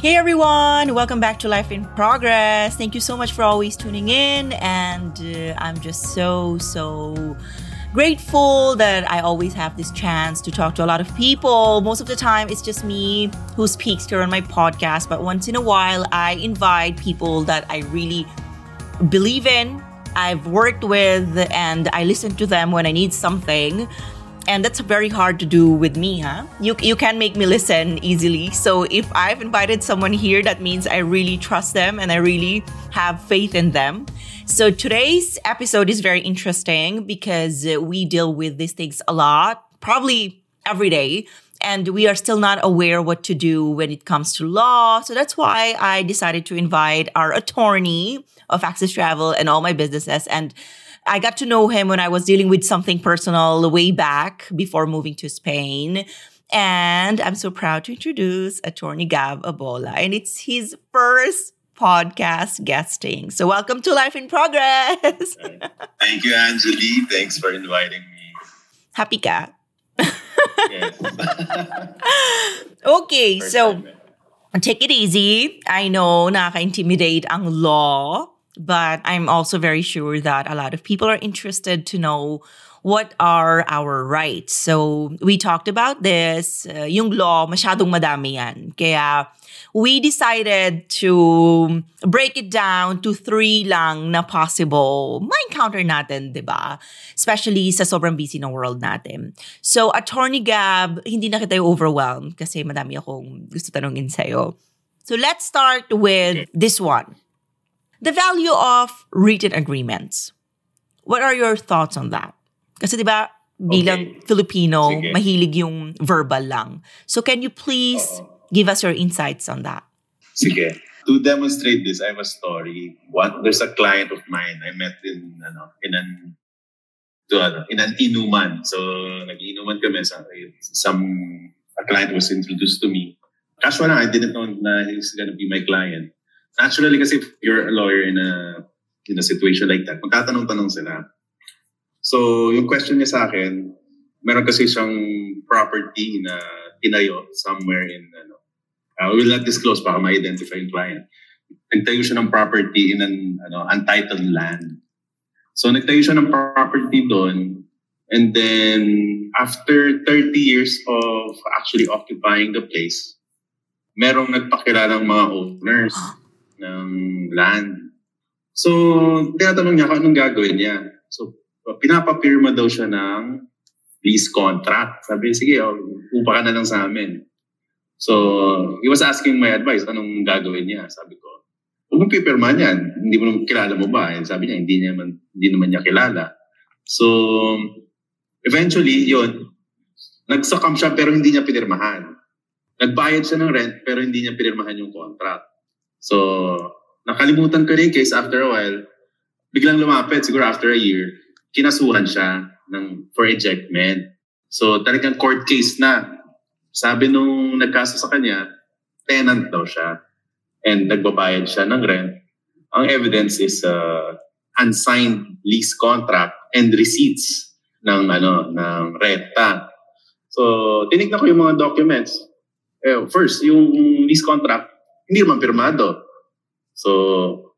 Hey everyone, welcome back to Life in Progress. Thank you so much for always tuning in, and uh, I'm just so, so grateful that I always have this chance to talk to a lot of people. Most of the time, it's just me who speaks here on my podcast, but once in a while, I invite people that I really believe in, I've worked with, and I listen to them when I need something and that's very hard to do with me huh? You, you can make me listen easily. So if i've invited someone here that means i really trust them and i really have faith in them. So today's episode is very interesting because we deal with these things a lot probably every day. And we are still not aware what to do when it comes to law. So that's why I decided to invite our attorney of Access Travel and all my businesses. And I got to know him when I was dealing with something personal way back before moving to Spain. And I'm so proud to introduce Attorney Gab Ablola. And it's his first podcast guesting. So welcome to Life in Progress. Thank you, Angely. Thanks for inviting me. Happy ka? okay, first so time, take it easy. I know nakaka-intimidate ang law. But I'm also very sure that a lot of people are interested to know what are our rights. So we talked about this. Uh, yung law, masyadong madami yan. Kaya we decided to break it down to three lang na possible ma-encounter natin, di ba? Especially sa sobrang busy ng world natin. So, Attorney Gab, hindi na kita overwhelmed kasi madami akong gusto tanongin sa'yo. So, let's start with this one. The value of written agreements. What are your thoughts on that? Kasi 'di ba, bilang okay. Filipino, Sige. mahilig yung verbal lang. So can you please Uh-oh. give us your insights on that? Sige. To demonstrate this, I have a story. One, there's a client of mine I met in ano, in an to, ano, in an inuman. So nag-inuman kami sa some a client was introduced to me. Casual lang, I didn't know na he's gonna be my client. Naturally kasi if you're a lawyer in a in a situation like that, magtatanong-tanong sila. So, yung question niya sa akin, meron kasi siyang property na tinayo somewhere in, ano, uh, will not disclose, baka ma-identify yung client. Nagtayo siya ng property in an ano, untitled land. So, nagtayo siya ng property doon. And then, after 30 years of actually occupying the place, merong nagpakilalang mga owners ng land. So, tinatanong niya kung anong gagawin niya. So, pinapapirma daw siya ng lease contract. Sabi, sige, oh, upa ka na lang sa amin. So, he was asking my advice, anong gagawin niya? Sabi ko, huwag mong pipirma niyan. Hindi mo naman kilala mo ba? And sabi niya, hindi, niya man, hindi naman niya kilala. So, eventually, yun, nagsakam siya pero hindi niya pinirmahan. Nagbayad siya ng rent pero hindi niya pinirmahan yung contract. So, nakalimutan ko rin case after a while. Biglang lumapit, siguro after a year, kinasuhan siya ng, for ejectment. So, talagang court case na. Sabi nung nagkaso sa kanya, tenant daw siya. And nagbabayad siya ng rent. Ang evidence is uh, unsigned lease contract and receipts ng ano ng renta. So, tinignan ko yung mga documents. Eh, first, yung lease contract, hindi naman pirmado. So,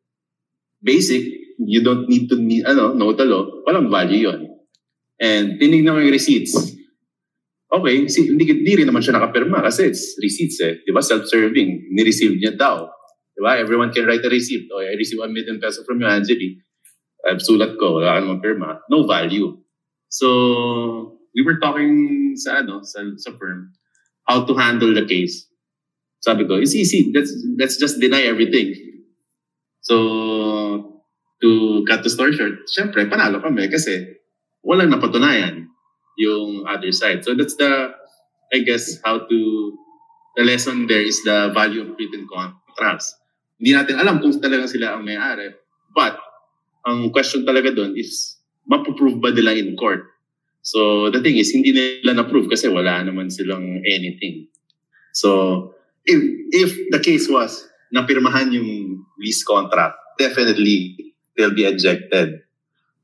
basic, you don't need to need, ano, the law, walang value yon. And tinignan mo yung receipts. Okay, si, hindi, hindi rin naman siya nakapirma kasi it's receipts eh. Di ba? Self-serving. Ni-receive niya daw. Di ba? Everyone can write a receipt. Oh, I receive 1 million peso from you, Angeli. Uh, sulat ko, wala ka naman pirma. No value. So, we were talking sa, ano, sa, sa firm how to handle the case. Sabi ko, it's easy. Let's, let's just deny everything. So, to cut the story short, syempre, panalo kami kasi walang napatunayan yung other side. So that's the, I guess, how to, the lesson there is the value of written contracts. Hindi natin alam kung talagang sila ang may-ari. But, ang question talaga doon is, mapuprove ba nila in court? So, the thing is, hindi nila na-prove kasi wala naman silang anything. So, if, if the case was, napirmahan yung lease contract, definitely they'll be ejected.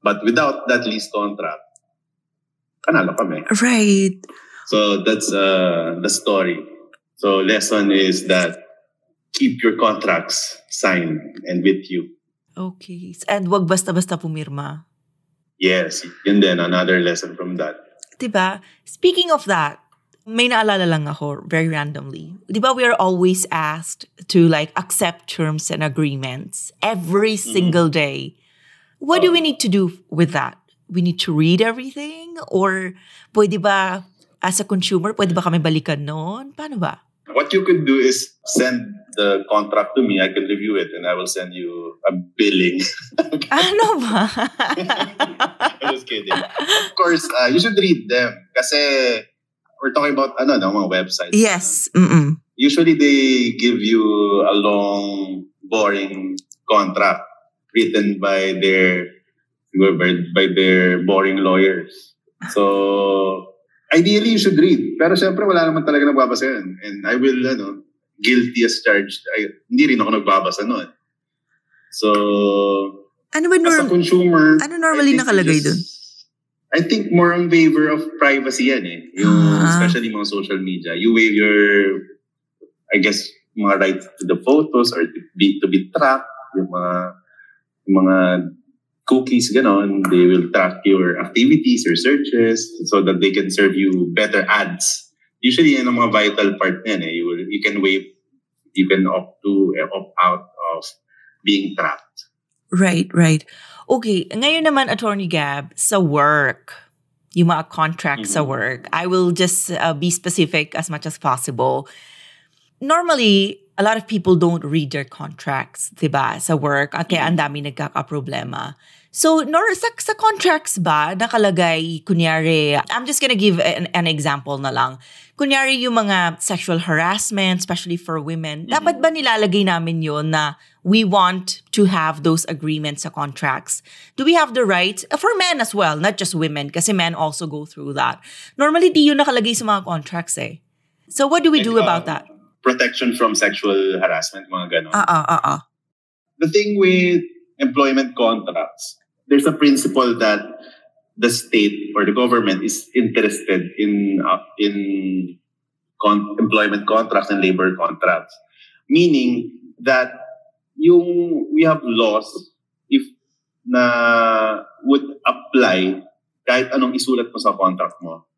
But without that lease contract, panalo kami. Right. So that's uh, the story. So lesson is that keep your contracts signed and with you. Okay. And wag basta-basta pumirma. Yes, And then another lesson from that. Diba? Speaking of that, may naalala lang ako very randomly. Diba we are always asked to like accept terms and agreements every single day. What do we need to do with that? We need to read everything? Or pwede ba, as a consumer, pwede ba kami balikan noon? Paano ba? What you could do is send the contract to me. I can review it and I will send you a billing. Ano ba? I'm just kidding. Of course, uh, you should read them. Kasi we're talking about ano, no, mga websites. yes. Mm-mm. Usually they give you a long, boring contract written by their by, their boring lawyers. So, ideally, you should read. Pero syempre, wala naman talaga nagbabasa yan. And I will, ano, guilty as charged. Ay, hindi rin ako nagbabasa noon. So, Ano ba as a norm- consumer... ano normally nakalagay dun? I think more on favor of privacy yan eh. Yung, Ah. especially mga social media. You waive your, I guess, mga rights to the photos or to be, to be tracked. Yung mga, yung mga cookies, ganon. They will track your activities, your searches, so that they can serve you better ads. Usually, yan ang mga vital part yan eh. You, will, you can waive, you can opt to, eh, opt out of being tracked. Right, right. Okay, ngayon naman, Attorney Gab, sa work, yung mga contracts sa Mhm. work, I will just uh, be specific as much as possible. Normally, a lot of people don't read their contracts, diba, sa work, Okay, kaya ang dami nagkakaproblema. So, nor sa, sa contracts ba, nakalagay, kunyari, I'm just gonna give an, an example na lang. Kunyari yung mga sexual harassment, especially for women, dapat ba nilalagay namin yun na we want to have those agreements or contracts? Do we have the right, uh, for men as well, not just women, kasi men also go through that. Normally, di yun nakalagay sa mga contracts eh. So what do we do Like, about uh, that? Protection from sexual harassment, mga ganon. Ah, ah, ah, ah. the thing with employment contracts, there's a principle that the state or the government is interested in uh, in con- employment contracts and labor contracts, meaning that yung we have laws if na would apply kahit anong isulat mo sa contract mo.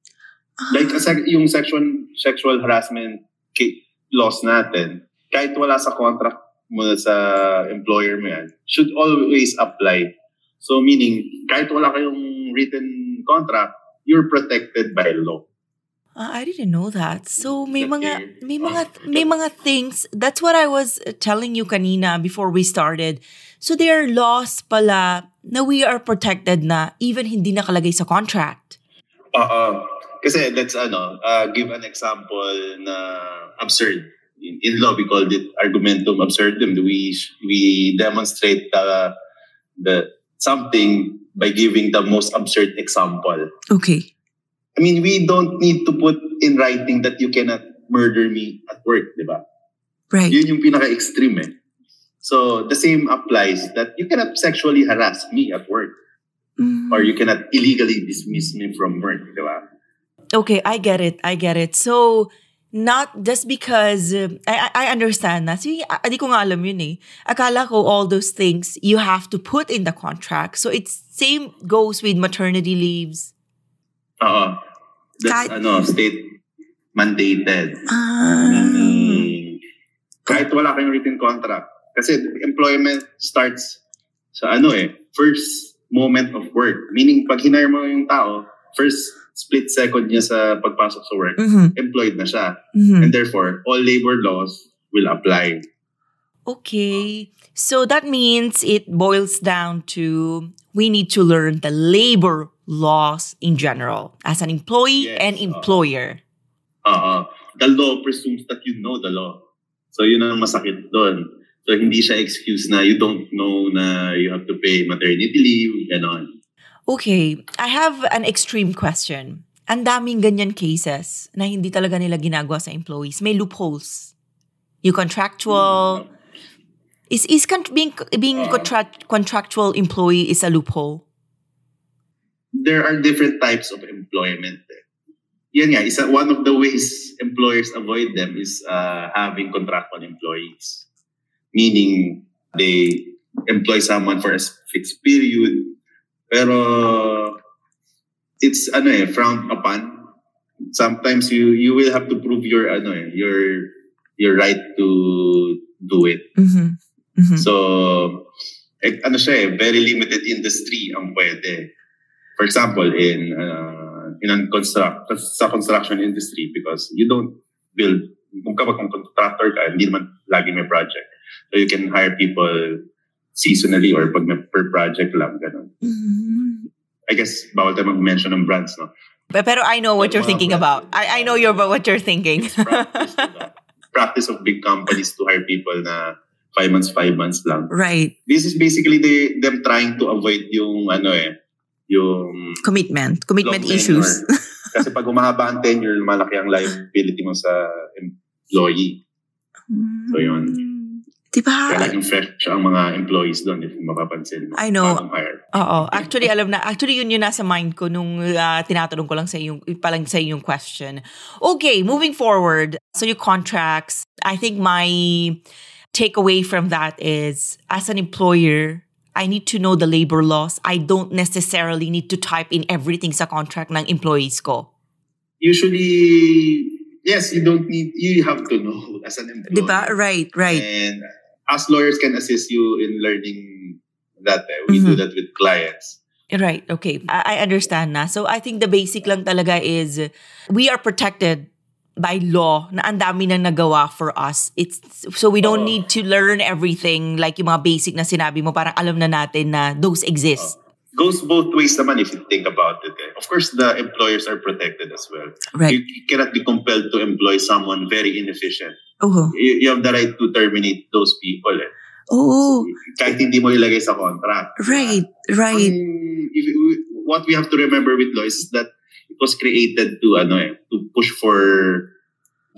Like a sec- yung sexual sexual harassment laws natin, kahit wala sa contract mo sa employer mo yan, should always apply. So meaning, kahit wala kayong written contract, you're protected by law. Ah, I didn't know that. So may mga may mga may mga things. That's what I was telling you kanina before we started. So there are laws pala na we are protected na even hindi nakalagay sa contract. Oo. Kasi let's ano, uh, give an example na absurd. In, in law, we called it argumentum absurdum. We we demonstrate the, the something by giving the most absurd example. Okay. I mean, we don't need to put in writing that you cannot murder me at work, di ba? Right. Yun yung pinaka-extreme eh. So, the same applies that you cannot sexually harass me at work Mm. or you cannot illegally dismiss me from work, di ba? Okay, I get it. I get it. So Not just because uh, I, I understand na. See, hindi ko nga alam yun eh. Akala ko all those things you have to put in the contract. So it's same goes with maternity leaves. Oo. That's Kahit- ano, state mandated. Ah. Meaning, kahit wala kayong written contract. Kasi employment starts sa ano eh, first moment of work. Meaning, pag hinire mo yung tao, first split second niya sa pagpasok sa work, Mhm. employed na siya. Mhm. And therefore, all labor laws will apply. Okay. So that means it boils down to we need to learn the labor laws in general as an employee Yes, and uh, employer. Uh, the law presumes that you know the law. So yun ang masakit doon. So hindi siya excuse na you don't know na you have to pay maternity leave, ganon. Okay, I have an extreme question. Ang daming ganyan cases na hindi talaga nila ginagawa sa employees. May loopholes. You contractual. Is is con- being being contract, contractual employee is a loophole? There are different types of employment. eh. Yan nga, isa, one of the ways employers avoid them is uh, having contractual employees. Meaning, they employ someone for a fixed period, pero it's ano eh, frowned upon. Sometimes you you will have to prove your ano eh, your your right to do it. Mm-hmm. Mm-hmm. So, eh, ano siya eh, very limited industry ang pwede. For example, in uh, in an construct sa construction industry because you don't build kung kapag kung contractor ka, hindi naman lagi may project. So you can hire people seasonally or pag may per project lang, ganun. Mhm. I guess, bawal tayo mag-mention ng brands, no? But, pero I know what Pero you're mga thinking about. I, I know you're what you're thinking. Practice, diba? Practice of big companies to hire people na five months, five months lang. right. This is basically the, them trying to avoid yung ano eh, yung Commitment. Commitment issues. Kasi pag umahaba ang tenure, malaki ang liability mo sa employee. So yun. Diba? Kaya laging fresh ang mga employees doon if mapapansin mo. I know. Oo. Actually, alam na. Actually, yun yung nasa mind ko nung uh, tinatanong ko lang sa yung, palang sa yung question. Okay, moving forward. So yung contracts, I think my takeaway from that is, as an employer, I need to know the labor laws. I don't necessarily need to type in everything sa contract ng employees ko. Usually, yes, you don't need, you have to know as an employer. Diba? Right, right. And us lawyers can assist you in learning that. eh. We Mm-hmm. do that with clients. Right. Okay. I, I understand na. So I think the basic lang talaga is we are protected by law na ang dami na nagawa for us. It's so we don't Oo. need to learn everything like yung mga basic na sinabi mo parang alam na natin na those exist. Goes both ways naman if you think about it. eh. Of course, the employers are protected as well. Right. You, you cannot be compelled to employ someone very inefficient. Oh. You, you have the right to terminate those people. Eh. Oh. Kahit hindi mo ilagay sa contract. Right. Right. Ang- if, what we have to remember with law is that was created to ano eh, to push for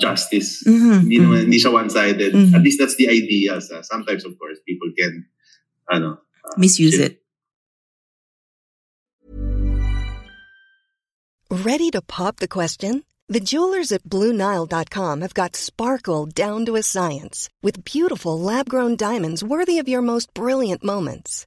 justice. Mhm, Hindi naman hindi siya one-sided. Mhm. At least that's the idea. Sa. Sometimes of course people can ano uh, Misuse shift it. Ready to pop the question? The jewelers at BlueNile.com have got sparkle down to a science with beautiful lab grown diamonds worthy of your most brilliant moments.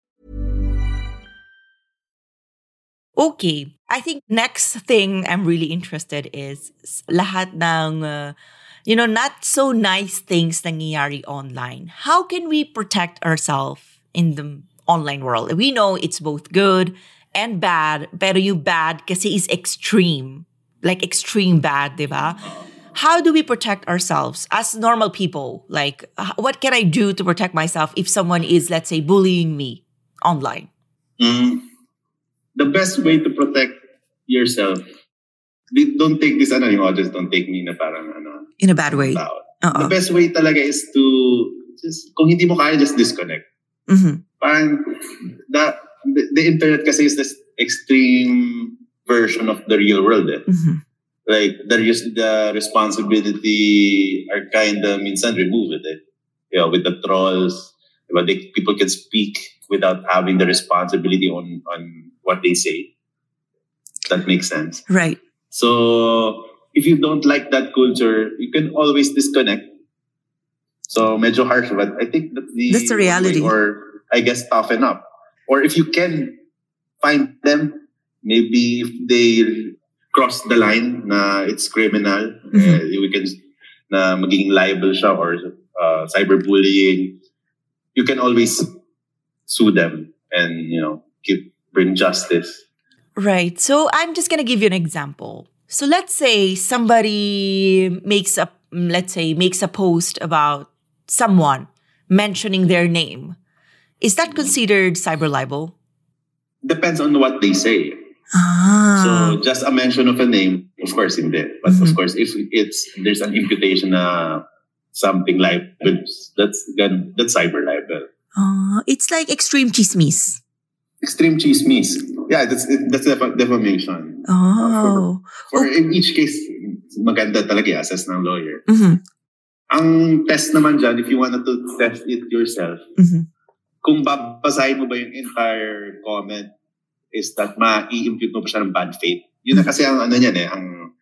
Okay. I think next thing I'm really interested is lahat ng, uh, you know, not so nice things nangyayari online. How can we protect ourselves in the online world? We know it's both good and bad, pero yung bad kasi is extreme. Like extreme bad, di ba? How do we protect ourselves as normal people? Like, what can I do to protect myself if someone is, let's say, bullying me online? Mm, the best way to protect yourself, don't take this, ano, yung audience, don't take me na parang, ano, In a bad way. Uh-uh. The best way talaga is to, just, kung hindi mo kaya, just disconnect. Mhm. Parang, the, the, the internet kasi is this extreme version of the real world. Eh. Mhm. Like, the, the responsibility are kind of minsan removed. Eh. You know, with the trolls, diba, they, people can speak without having the responsibility on, on what they say. That makes sense. Right. So, if you don't like that culture, you can always disconnect. So, medyo harsh, but I think that's the, That's the reality. Or, I guess, toughen up. Or if you can find them, maybe if they cross the line na it's criminal, Mhm. eh, we can, na magiging liable siya or uh, cyberbullying, you can always sue them and, you know, keep, bring justice. Right. So I'm just going to give you an example. So let's say somebody makes a let's say makes a post about someone mentioning their name. Is that considered cyber libel? Depends on what they say. Ah. So just a mention of a name, of course, hindi. But Mhm. of course, if it's there's an imputation na something like that's that's cyber libel. Ah, it's like extreme chismis. Extreme chismis. Yeah, that's that's def- defamation. Oh. For Okay. in each case, maganda talaga i-assess ng lawyer. Mhm. Ang test naman dyan, if you wanted to test it yourself, Mhm. kung babasahin mo ba yung entire comment, is that ma-i-impute mo pa siya ng bad faith. Yun na kasi ang ano niyan eh, ang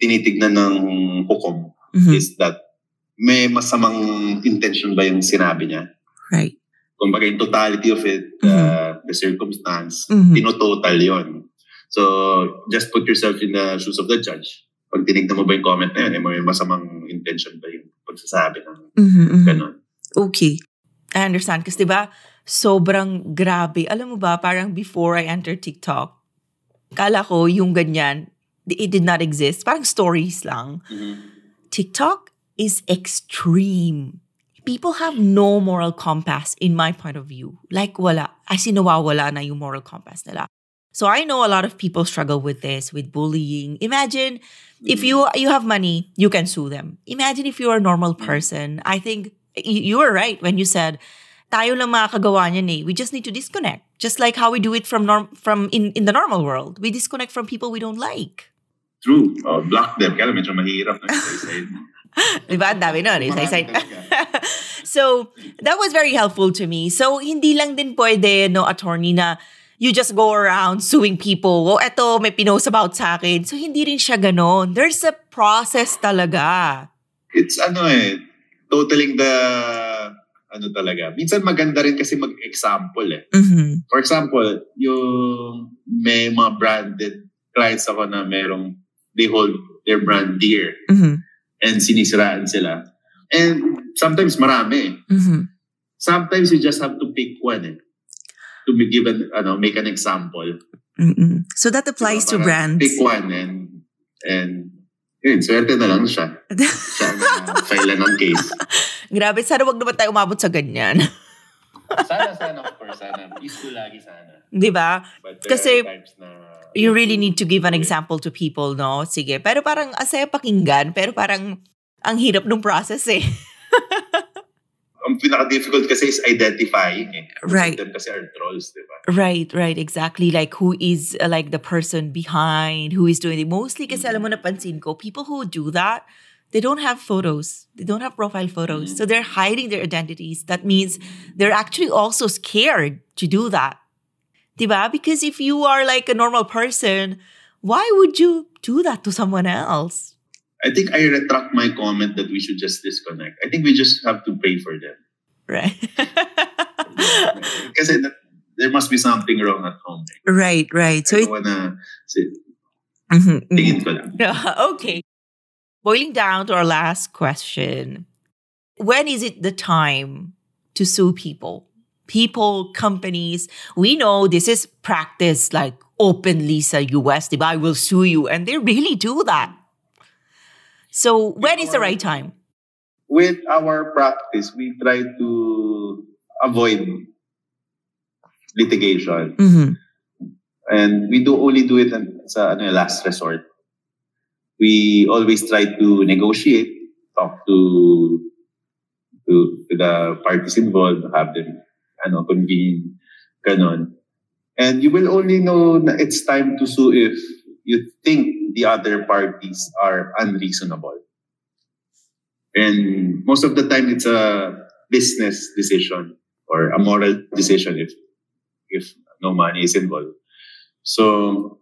tinitignan ng hukom Mhm. is that may masamang intention ba yung sinabi niya? Right. Kumbaga yung totality of it, uh, the circumstance, Mhm. tinototal yon. So, just put yourself in the shoes of the judge. Pag tinignan mo ba yung comment na yun, eh, may masamang intention ba yung pagsasabi ng Mhm, mhm. ganon? Okay. I understand. Kasi diba, sobrang grabe. Alam mo ba, parang before I entered TikTok, kala ko yung ganyan, it did not exist. Parang stories lang. TikTok is extreme. People have no moral compass in my point of view. Like wala. As in nawawala na yung moral compass nila. So I know a lot of people struggle with this, with bullying. Imagine if you you have money, you can sue them. Imagine if you're a normal person. I think you were right when you said tayo lang makakagawa niyan eh. We just need to disconnect. Just like how we do it from norm from in, in the normal world. We disconnect from people we don't like. True. Oh, block them. Kaya medyo mahirap na. Diba? Ang dami nun. Isa-isa. talaga. so, that was very helpful to me. So, hindi lang din pwede, no, attorney, na you just go around suing people. Oh, eto, may pinost about sa akin. So, hindi rin siya ganon. There's a process talaga. It's ano eh, totaling the, ano talaga. Minsan maganda rin kasi mag-example eh. Mhm. For example, yung may mga branded clients ako na merong, they hold their brand dear Mhm. And sinisiraan sila. And sometimes marami. Mhm. Sometimes you just have to pick one eh. To be given, ano, make an example. Mhm. So, that applies to Diba? Brands. Pick one and, and, yun, swerte na lang siya. Siya na file ng case. Grabe, sana wag naman tayo umabot sa ganyan. Sana, sana, of course, sana. Peaceful lagi sana. Di ba? But there Kasi are times na... you really need to give an example to people, no? Sige. Pero parang asaya pakinggan, pero parang ang hirap nung process eh. Ang pinaka-difficult kasi is identifying eh. Right. Them kasi are trolls, di ba? Right, right, exactly. Like who is uh, like the person behind, who is doing it. Mostly kasi alam mo napansin ko, people who do that, they don't have photos. They don't have profile photos. So they're hiding their identities. That means they're actually also scared to do that. Diba? Because if you are like a normal person, why would you do that to someone else? I think I retract my comment that we should just disconnect. I think we just have to pay for them. Right. that, there must be something wrong at home. right, right. So I it, wanna... say- Mhm, mhm. Ko lang. okay. Boiling down to our last question. When is it the time to sue people? People, companies, we know this is practice like openly sa US, diba? I will sue you. And they really do that. So when is the right time? With our practice, we try to avoid litigation. Mm-hmm. And we do only do it as a ano, last resort. We always try to negotiate, talk to to, to the parties involved, have them ano, convene, ganon. And you will only know na it's time to sue if you think the other parties are unreasonable. And most of the time, it's a business decision or a moral decision if if no money is involved. So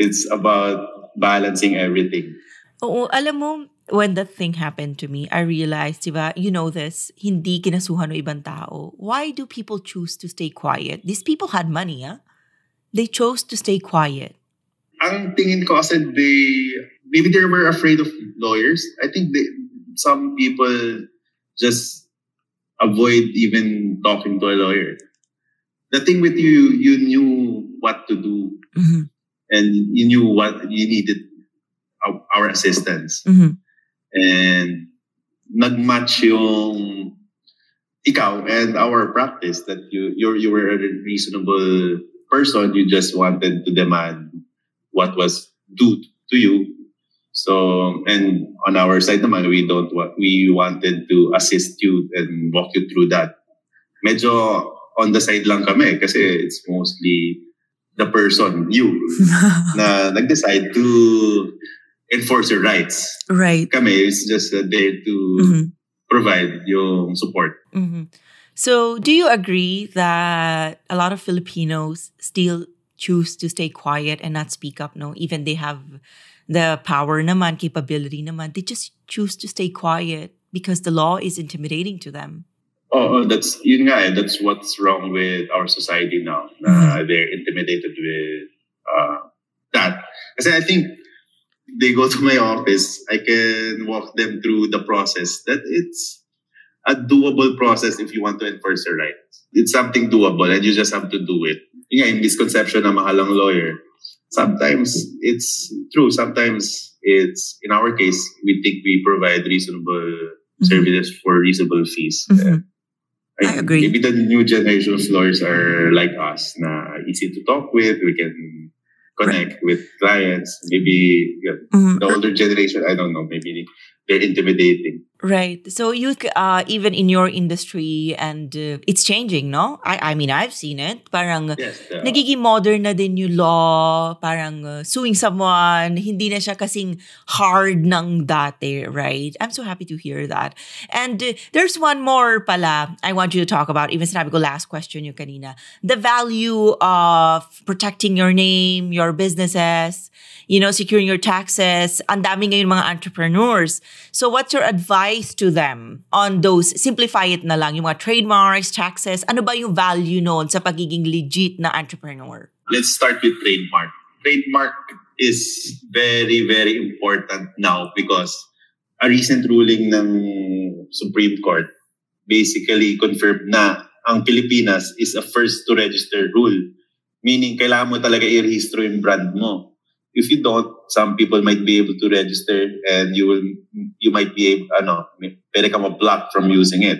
it's about balancing everything. Oo, alam mo, when that thing happened to me, I realized, diba, you know this, hindi kinasuhan ng ibang tao. Why do people choose to stay quiet? These people had money, ah. They chose to stay quiet. Ang tingin ko kasi they, maybe they were afraid of lawyers. I think they, some people just avoid even talking to a lawyer. The thing with you, you knew what to do Mm-hmm. and you knew what you needed our, our assistance. Mm-hmm. And nagmatch yung ikaw and our practice that you you you were a reasonable person. You just wanted to demand what was due to you. So and on our side naman, we don't want we wanted to assist you and walk you through that. Medyo on the side lang kami kasi it's mostly the person, you, na nag-decide to enforce your rights. Right. Kami is just uh, there to Mhm. provide yung support. hmm So, do you agree that a lot of Filipinos still choose to stay quiet and not speak up? No, even they have the power naman, capability naman, they just choose to stay quiet because the law is intimidating to them. Oh, oh, that's yun nga eh, that's what's wrong with our society now. Na they're intimidated with uh, that. Kasi I think they go to my office, I can walk them through the process that it's a doable process if you want to enforce your rights. It's something doable and you just have to do it. Nga, yung misconception na mahalang lawyer. Sometimes it's true. Sometimes it's, in our case, we think we provide reasonable services for reasonable fees. Mhm. I agree. Maybe the new generation of lawyers are like us, na easy to talk with. We can connect with clients. Maybe Mhm. the older generation, I don't know, maybe they're intimidating. Right. So you uh even in your industry and uh, it's changing, no? I I mean I've seen it. Parang Yes. uh, nagiging modern na din yung law, parang uh, suing someone, hindi na siya kasing hard ng dati, right? I'm so happy to hear that. And uh, there's one more pala I want you to talk about, even sinabi ko last question yung kanina. The value of protecting your name, your businesses, you know, securing your taxes. Ang dami ngayon mga entrepreneurs. So what's your advice to them on those? Simplify it na lang, yung mga trademarks, taxes. Ano ba yung value noon sa pagiging legit na entrepreneur? let's start with trademark. Trademark is very, very important now because a recent ruling ng Supreme Court basically confirmed na ang Pilipinas is a first to register rule. Meaning, kailangan mo talaga i-register yung brand mo. If you don't, some people might be able to register and you will, you might be able, ano, pwede ka ma-block from using it.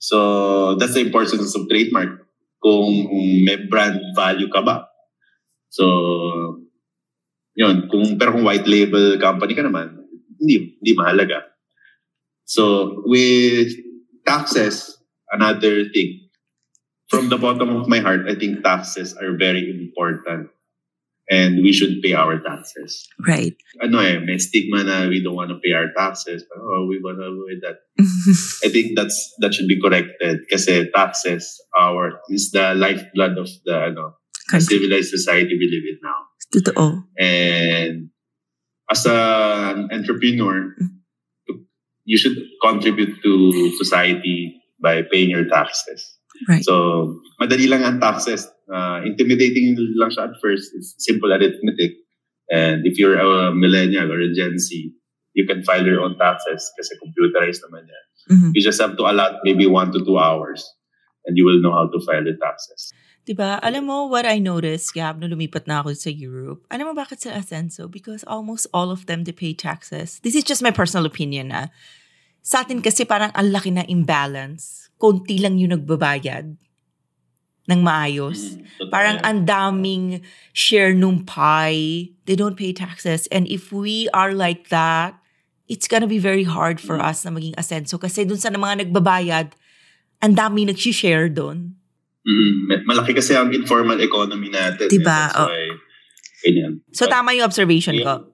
So, that's the importance of trademark kung may brand value ka ba. So, yun. Kung, pero kung white label company ka naman, hindi, hindi mahalaga. So, with taxes, another thing. From the bottom of my heart, I think taxes are very important. And we should pay our taxes. Right. Ano eh, may stigma na we don't want to pay our taxes. Oh, we want to avoid that. I think that's that should be corrected kasi taxes our is the lifeblood of the ano the civilized society we live in now. Totoo. And as an entrepreneur, you should contribute to society by paying your taxes. Right. So, madali lang ang taxes. Uh, intimidating lang siya at first. It's simple arithmetic. And if you're a millennial or a Gen Z, you can file your own taxes kasi computerized naman yan. Mhm. You just have to allot maybe one to two hours. and you will know how to file the taxes. Diba? Alam mo, what I noticed, Gab, nung lumipat na ako sa Europe, alam mo bakit sa Ascenso? Because almost all of them, they pay taxes. This is just my personal opinion, na. Sa atin kasi parang ang laki na imbalance. Konti lang yung nagbabayad ng maayos. Mm, Parang ang daming share nung pie. They don't pay taxes. And if we are like that, it's gonna be very hard for us na maging asenso. Kasi dun sa mga nagbabayad, ang dami nag-share doon. Mm, ma- malaki kasi ang informal economy natin. Diba? Eh. That's Oh. why, ganyan. So But- tama yung observation ko.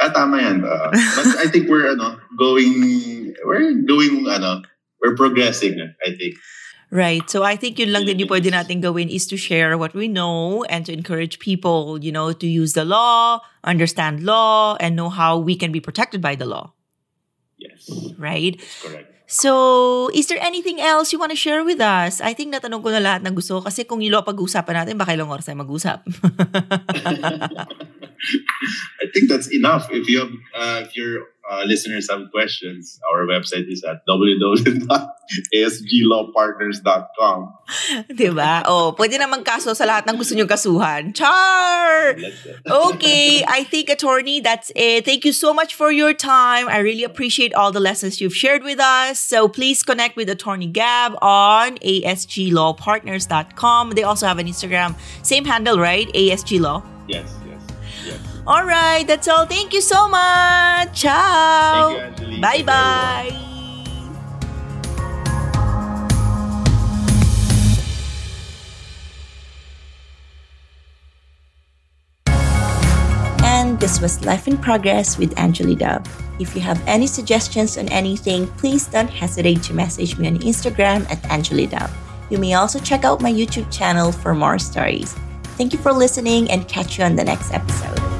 Ah, tama yan. ah. but I think we're ano, going, we're doing, ano, we're progressing, I think. Right. So I think yun lang din yung pwede natin gawin is to share what we know and to encourage people, you know, to use the law, understand law, and know how we can be protected by the law. Yes, Right? that's correct. So, is there anything else you want to share with us? I think natanong ko na lahat ng gusto kasi kung yung law pag-uusapan natin, baka ilang oras tayo mag-usap. I think that's enough. If you have, uh, if your uh, listeners have questions, our website is at www.asglawpartners.com. diba? Oh, pwede naman kaso sa lahat ng gusto nyong kasuhan. Char! Okay, I think attorney, that's it. Thank you so much for your time. I really appreciate all the lessons you've shared with us. So please connect with attorney Gab on asglawpartners.com. They also have an Instagram, same handle, right? ASG Law. Yes. All right, that's all. Thank you so much. Ciao. Thank you, bye bye. And this was Life in Progress with Angely Dub. If you have any suggestions on anything, please don't hesitate to message me on Instagram at Angely Dub. You may also check out my YouTube channel for more stories. Thank you for listening and catch you on the next episode.